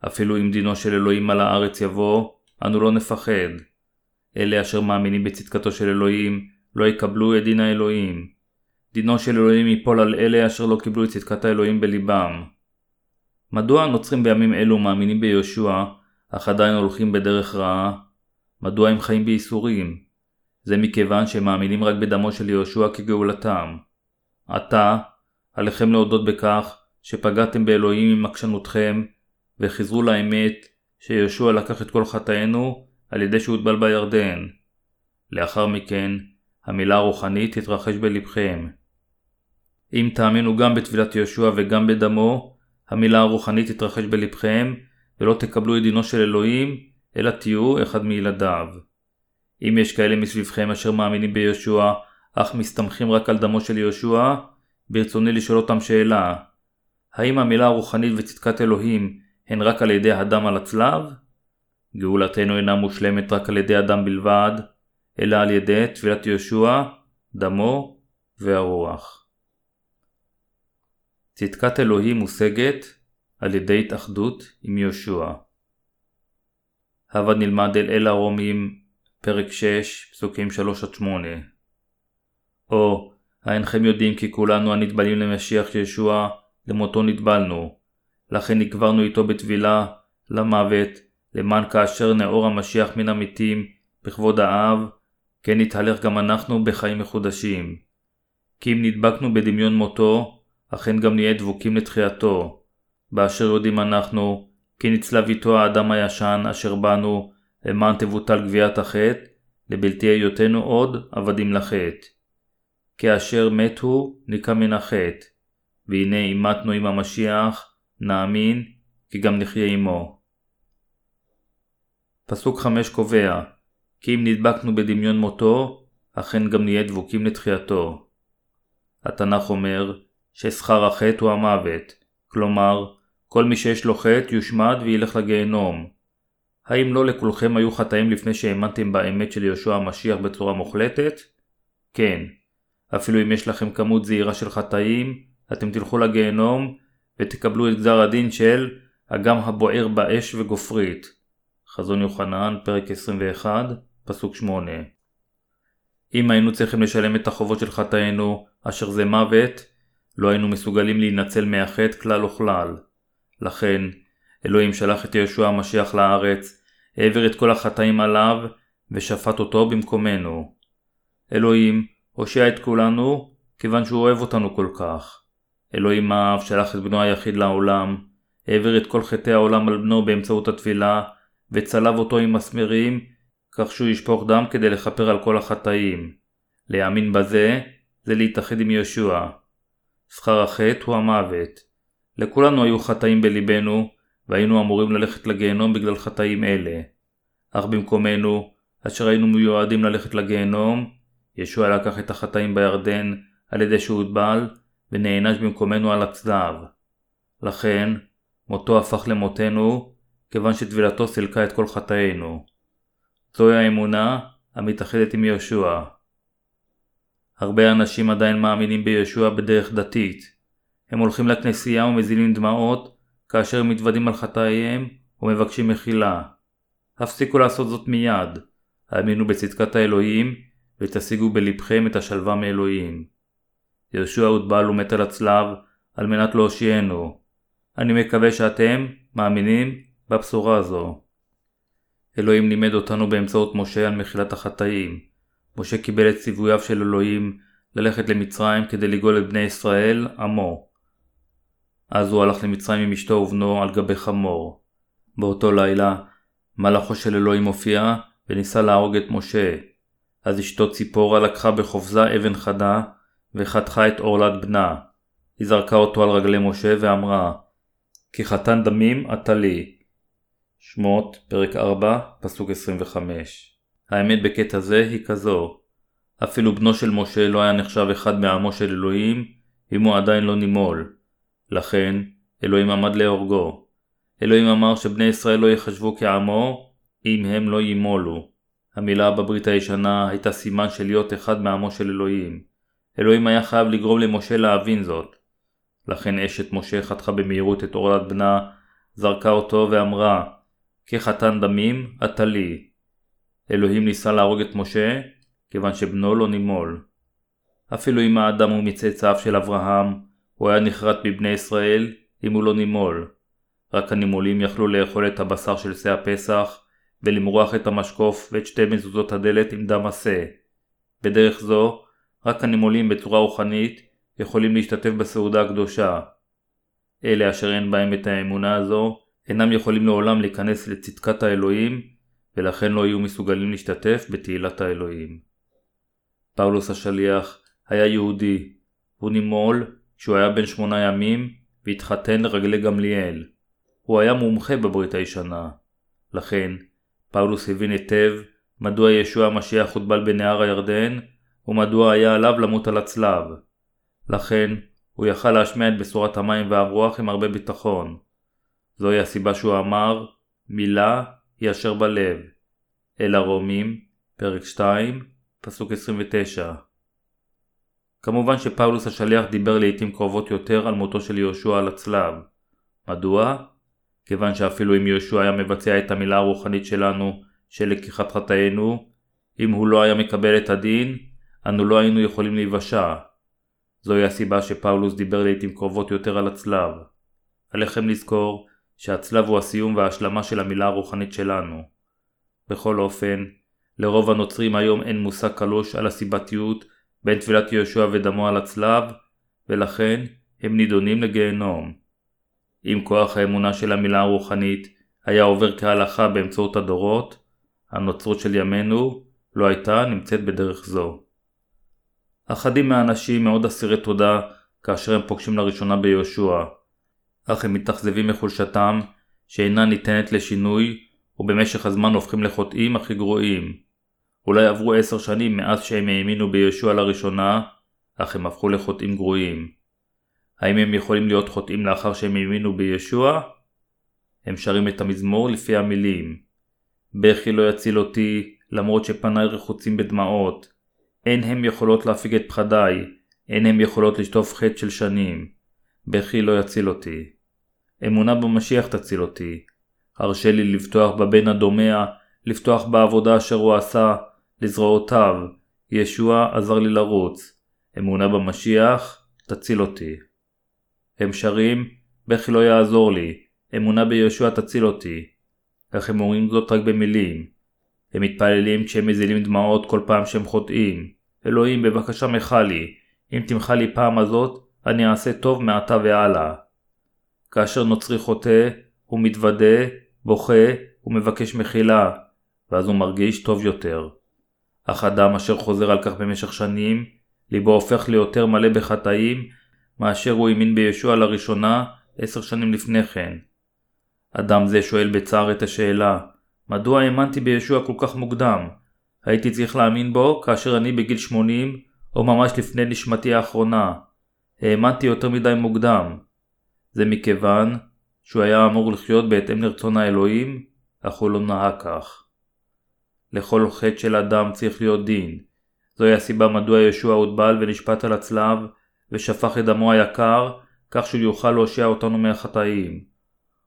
אפילו אם דינו של אלוהים על הארץ יבוא, אנו לא נפחד. אלה אשר מאמינים בצדקתו של אלוהים, לא יקבלו את דין האלוהים. דינו של אלוהים ייפול על אלה אשר לא קיבלו את צדקת האלוהים בליבם. מדוע הנוצרים בימים אלו מאמינים ביהושע, אך עדיין הולכים בדרך רעה? מדוע הם חיים בייסורים? זה מכיוון שהם מאמינים רק בדמו של יהושע כגאולתם. עתה, עליכם להודות בכך שפגעתם באלוהים עם עקשנותכם, וחזרו לאמת שיהושע לקח את כל חטאינו על ידי שהוטבל בירדן. לאחר מכן, המילה הרוחנית תתרחש בלבכם. אם תאמינו גם בטבילת יהושע וגם בדמו, המילה הרוחנית תתרחש בלבכם, ולא תקבלו את דינו של אלוהים, אלא תהיו אחד מילדיו. אם יש כאלה מסביבכם אשר מאמינים ביהושע, אך מסתמכים רק על דמו של יהושע, ברצוני לשאול אותם שאלה. האם המילה הרוחנית וצדקת אלוהים הן רק על ידי הדם על הצלב? גאולתנו אינה מושלמת רק על ידי הדם בלבד, אלא על ידי תפילת יהושע, דמו והרוח. צדקת אלוהים מושגת על ידי התאחדות עם יהושע. הבה נלמד אל אל הרומים, פרק 6, פסוקים 3-8. או, האינכם יודעים כי כולנו הנטבלים למשיח ישוע, למותו נטבלנו, לכן נקברנו איתו בטבילה למוות, למען כאשר נאור המשיח מן המתים בכבוד האב, כן נתהלך גם אנחנו בחיים מחודשים. כי אם נדבקנו בדמיון מותו, אכן גם נהיה דבוקים לתחייתו. באשר יודעים אנחנו, כי נצלב איתו האדם הישן אשר בנו, למען תבוטל גביית החטא, לבלתי היותנו עוד עבדים לחטא. כאשר מתו, נקם מן החטא, והנה אימתנו עם המשיח, נאמין, כי גם נחיה עמו. פסוק 5 קובע, כי אם נדבקנו בדמיון מותו, אכן גם נהיה דבוקים לתחייתו. התנ"ך אומר ששכר החטא הוא המוות, כלומר, כל מי שיש לו חטא יושמד וילך לגיהנום. האם לא לכולכם היו חטאים לפני שהאמנתם באמת של יהושע המשיח בצורה מוחלטת? כן. אפילו אם יש לכם כמות זהירה של חטאים, אתם תלכו לגיהנום ותקבלו את גזר הדין של אגם הבוער באש וגופרית. חזון יוחנן, פרק 21, פסוק 8. אם היינו צריכים לשלם את החובות של חטאינו, אשר זה מוות, לא היינו מסוגלים להינצל מהחטא כלל וכלל. לכן, אלוהים שלח את יהושע המשיח לארץ, העביר את כל החטאים עליו, ושפט אותו במקומנו. אלוהים הושע את כולנו, כיוון שהוא אוהב אותנו כל כך. אלוהים האב שלח את בנו היחיד לעולם, העביר את כל חטאי העולם על בנו באמצעות התפילה, וצלב אותו עם מסמרים, כך שהוא ישפוך דם כדי לכפר על כל החטאים. להאמין בזה, זה להתאחד עם ישוע. שכר החטא הוא המוות. לכולנו היו חטאים בליבנו, והיינו אמורים ללכת לגיהנום בגלל חטאים אלה. אך במקומנו, אשר היינו מיועדים ללכת לגיהנום, ישוע לקח את החטאים בירדן על ידי שהוטבל, ונענש במקומנו על הצלב. לכן, מותו הפך למותנו, כיוון שטבילתו סילקה את כל חטאינו. זוהי האמונה המתאחדת עם יהושע. הרבה אנשים עדיין מאמינים בישוע בדרך דתית. הם הולכים לכנסייה ומזילים דמעות כאשר הם מתוודים על חטאיהם ומבקשים מחילה. הפסיקו לעשות זאת מיד. האמינו בצדקת האלוהים ותשיגו בלבכם את השלווה מאלוהים. יהושע הוטבל ומת על הצלב על מנת להושיענו. אני מקווה שאתם מאמינים בבשורה הזו. אלוהים לימד אותנו באמצעות משה על מחילת החטאים. משה קיבל את ציווייו של אלוהים ללכת למצרים כדי לגאול את בני ישראל, עמו. אז הוא הלך למצרים עם אשתו ובנו על גבי חמור. באותו לילה, מלאכו של אלוהים הופיע וניסה להרוג את משה. אז אשתו ציפורה לקחה בחופזה אבן חדה וחתכה את עורלת בנה. היא זרקה אותו על רגלי משה ואמרה כי חתן דמים אתה לי. שמות, פרק 4, פסוק 25. האמת בקטע זה היא כזו אפילו בנו של משה לא היה נחשב אחד מעמו של אלוהים אם הוא עדיין לא נימול. לכן, אלוהים עמד להורגו. אלוהים אמר שבני ישראל לא יחשבו כעמו אם הם לא ימולו. המילה בברית הישנה הייתה סימן של להיות אחד מעמו של אלוהים. אלוהים היה חייב לגרום למשה להבין זאת. לכן אשת משה חתכה במהירות את עורלת בנה, זרקה אותו ואמרה, כחתן דמים אתה לי. אלוהים ניסה להרוג את משה, כיוון שבנו לא נימול. אפילו אם האדם הוא מצאצאיו של אברהם, הוא היה נחרט בבני ישראל אם הוא לא נימול. רק הנימולים יכלו לאכול את הבשר של שא הפסח, ולמרוח את המשקוף ואת שתי מזוזות הדלת עם דם השה. בדרך זו, רק הנימולים בצורה רוחנית יכולים להשתתף בסעודה הקדושה. אלה אשר אין בהם את האמונה הזו, אינם יכולים לעולם להיכנס לצדקת האלוהים, ולכן לא יהיו מסוגלים להשתתף בתהילת האלוהים. פאולוס השליח היה יהודי, הוא נימול כשהוא היה בן שמונה ימים והתחתן לרגלי גמליאל. הוא היה מומחה בברית הישנה. לכן, פאולוס הבין היטב מדוע ישוע המשיח הוטבל בנהר הירדן ומדוע היה עליו למות על הצלב. לכן, הוא יכל להשמיע את בשורת המים והרוח עם הרבה ביטחון. זוהי הסיבה שהוא אמר, מילה היא אשר בלב. אל הרומים, פרק 2, פסוק 29. כמובן שפאולוס השליח דיבר לעיתים קרובות יותר על מותו של יהושע על הצלב. מדוע? כיוון שאפילו אם יהושע היה מבצע את המילה הרוחנית שלנו של לקיחת חטאינו, אם הוא לא היה מקבל את הדין, אנו לא היינו יכולים להיוושע. זוהי הסיבה שפאולוס דיבר לעיתים קרובות יותר על הצלב. עליכם לזכור שהצלב הוא הסיום וההשלמה של המילה הרוחנית שלנו. בכל אופן, לרוב הנוצרים היום אין מושג קלוש על הסיבתיות בין טבילת יהושע ודמו על הצלב, ולכן הם נידונים לגיהנום. אם כוח האמונה של המילה הרוחנית היה עובר כהלכה באמצעות הדורות, הנוצרות של ימינו לא הייתה נמצאת בדרך זו. אחדים מהאנשים מאוד אסירי תודה כאשר הם פוגשים לראשונה ביהושע, אך הם מתאכזבים מחולשתם שאינה ניתנת לשינוי ובמשך הזמן הופכים לחוטאים הכי גרועים. אולי עברו עשר שנים מאז שהם האמינו ביהושע לראשונה, אך הם הפכו לחוטאים גרועים. האם הם יכולים להיות חוטאים לאחר שהם האמינו בישוע? הם שרים את המזמור לפי המילים בכי לא יציל אותי, למרות שפניי רחוצים בדמעות. אין הם יכולות להפיג את פחדיי, אין הם יכולות לשטוף חטא של שנים. בכי לא יציל אותי. אמונה במשיח תציל אותי. הרשה לי לבטוח בבן הדומע, לפתוח בעבודה אשר הוא עשה, לזרועותיו. ישוע עזר לי לרוץ. אמונה במשיח תציל אותי. הם שרים, בכי לא יעזור לי, אמונה ביהושע תציל אותי. אך הם אומרים זאת רק במילים. הם מתפללים כשהם מזילים דמעות כל פעם שהם חוטאים. אלוהים בבקשה מחה לי, אם תמחה לי פעם הזאת, אני אעשה טוב מעתה והלאה. כאשר נוצרי חוטא, הוא מתוודה, בוכה ומבקש מחילה, ואז הוא מרגיש טוב יותר. אך אדם אשר חוזר על כך במשך שנים, ליבו הופך ליותר מלא בחטאים, מאשר הוא האמין בישוע לראשונה עשר שנים לפני כן. אדם זה שואל בצער את השאלה, מדוע האמנתי בישוע כל כך מוקדם? הייתי צריך להאמין בו כאשר אני בגיל 80 או ממש לפני נשמתי האחרונה. האמנתי יותר מדי מוקדם. זה מכיוון שהוא היה אמור לחיות בהתאם לרצון האלוהים, אך הוא לא נהג כך. לכל חטא של אדם צריך להיות דין. זוהי הסיבה מדוע ישוע הוטבל ונשפט על הצלב, ושפך את דמו היקר, כך שהוא יוכל להושיע אותנו מהחטאים.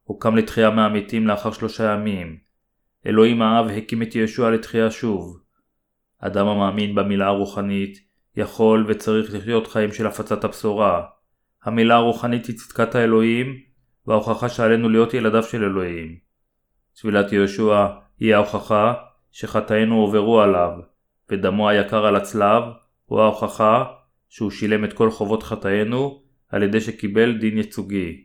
הוא קם לתחייה מהמתים לאחר שלושה ימים. אלוהים האב הקים את ישוע לתחייה שוב. אדם המאמין במילה הרוחנית יכול וצריך לחיות חיים של הפצת הבשורה. המילה הרוחנית היא צדקת האלוהים וההוכחה שעלינו להיות ילדיו של אלוהים. תפילת יהושע היא ההוכחה שחטאינו הועברו עליו, ודמו היקר על הצלב הוא ההוכחה שהוא שילם את כל חובות חטאינו על ידי שקיבל דין ייצוגי.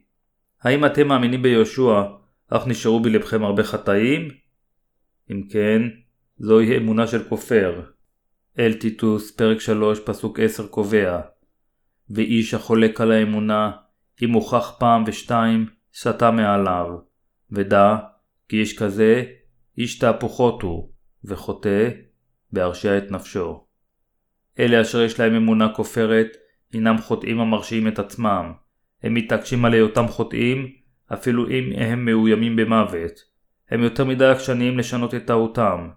האם אתם מאמינים ביהושע, אך נשארו בלבכם הרבה חטאים? אם כן, זוהי אמונה של כופר. אל טיטוס, פרק 3, פסוק 10 קובע ואיש החולק על האמונה, אם הוכח פעם ושתיים, סטה מעליו. ודע, כי איש כזה, איש תהפוכות הוא, וחוטא, בהרשיע את נפשו. אלה אשר יש להם אמונה כופרת, הינם חוטאים המרשיעים את עצמם. הם מתעקשים על היותם חוטאים, אפילו אם הם מאוימים במוות. הם יותר מדי עקשניים לשנות את טעותם.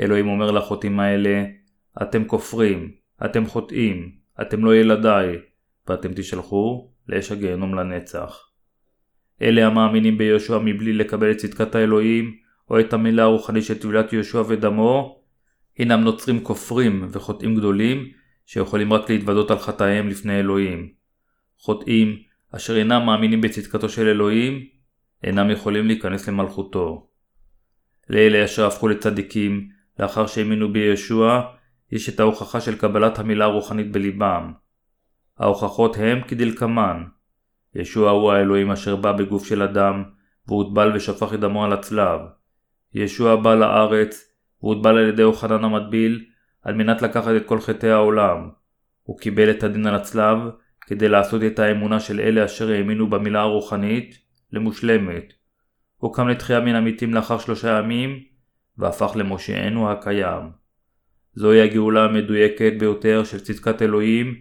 אלוהים אומר לחוטאים האלה, אתם כופרים, אתם חוטאים, אתם לא ילדיי, ואתם תשלחו לאש הגיהנום לנצח. אלה המאמינים ביהושע מבלי לקבל את צדקת האלוהים, או את המילה הרוחנית של טבילת יהושע ודמו, הינם נוצרים כופרים וחוטאים גדולים, שיכולים רק להתוודות על חטאיהם לפני אלוהים. חוטאים, אשר אינם מאמינים בצדקתו של אלוהים, אינם יכולים להיכנס למלכותו. לאלה אשר הפכו לצדיקים, לאחר שהאמינו בישוע, יש את ההוכחה של קבלת המילה הרוחנית בליבם. ההוכחות הם כדלקמן ישוע הוא האלוהים אשר בא בגוף של אדם, והוטבל ושפך את דמו על הצלב. ישוע בא לארץ, והוטבל על ידי אוחנן המטביל, על מנת לקחת את כל חטאי העולם. הוא קיבל את הדין על הצלב, כדי לעשות את האמונה של אלה אשר האמינו במילה הרוחנית, למושלמת. הוא קם לתחייה מן המתים לאחר שלושה ימים, והפך למושיענו הקיים. זוהי הגאולה המדויקת ביותר של צדקת אלוהים,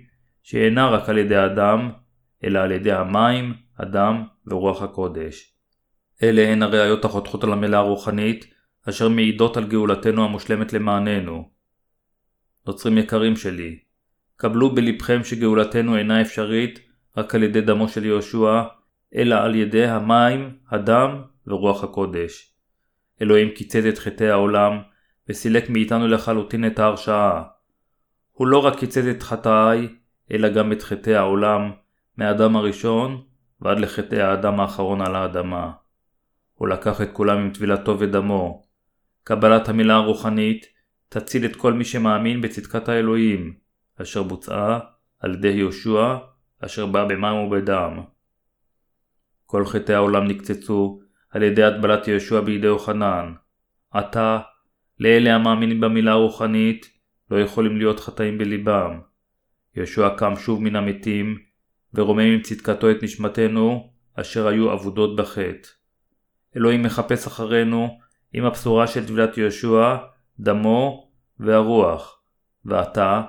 שאינה רק על ידי אדם, אלא על ידי המים, הדם ורוח הקודש. אלה הן הראיות החותכות על המילה הרוחנית, אשר מעידות על גאולתנו המושלמת למעננו. נוצרים יקרים שלי, קבלו בלבכם שגאולתנו אינה אפשרית רק על ידי דמו של יהושע, אלא על ידי המים, הדם ורוח הקודש. אלוהים קיצץ את חטאי העולם, וסילק מאיתנו לחלוטין את ההרשעה. הוא לא רק קיצץ את חטאי, אלא גם את חטאי העולם, מהאדם הראשון ועד לחטאי האדם האחרון על האדמה. הוא לקח את כולם עם טבילתו ודמו. קבלת המילה הרוחנית תציל את כל מי שמאמין בצדקת האלוהים, אשר בוצעה על ידי יהושע, אשר בא במים ובדם. כל חטאי העולם נקצצו על ידי הטבלת יהושע בידי יוחנן. עתה, לאלה המאמינים במילה הרוחנית, לא יכולים להיות חטאים בליבם. יהושע קם שוב מן המתים, ורומם עם צדקתו את נשמתנו, אשר היו אבודות בחטא. אלוהים מחפש אחרינו עם הבשורה של טבילת יהושע, דמו והרוח, ועתה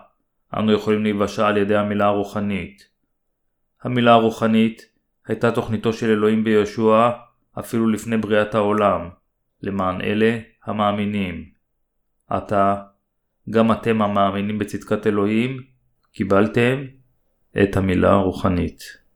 אנו יכולים להיוושע על ידי המילה הרוחנית. המילה הרוחנית הייתה תוכניתו של אלוהים ביהושע אפילו לפני בריאת העולם, למען אלה המאמינים. עתה, גם אתם המאמינים בצדקת אלוהים, קיבלתם את המילה הרוחנית.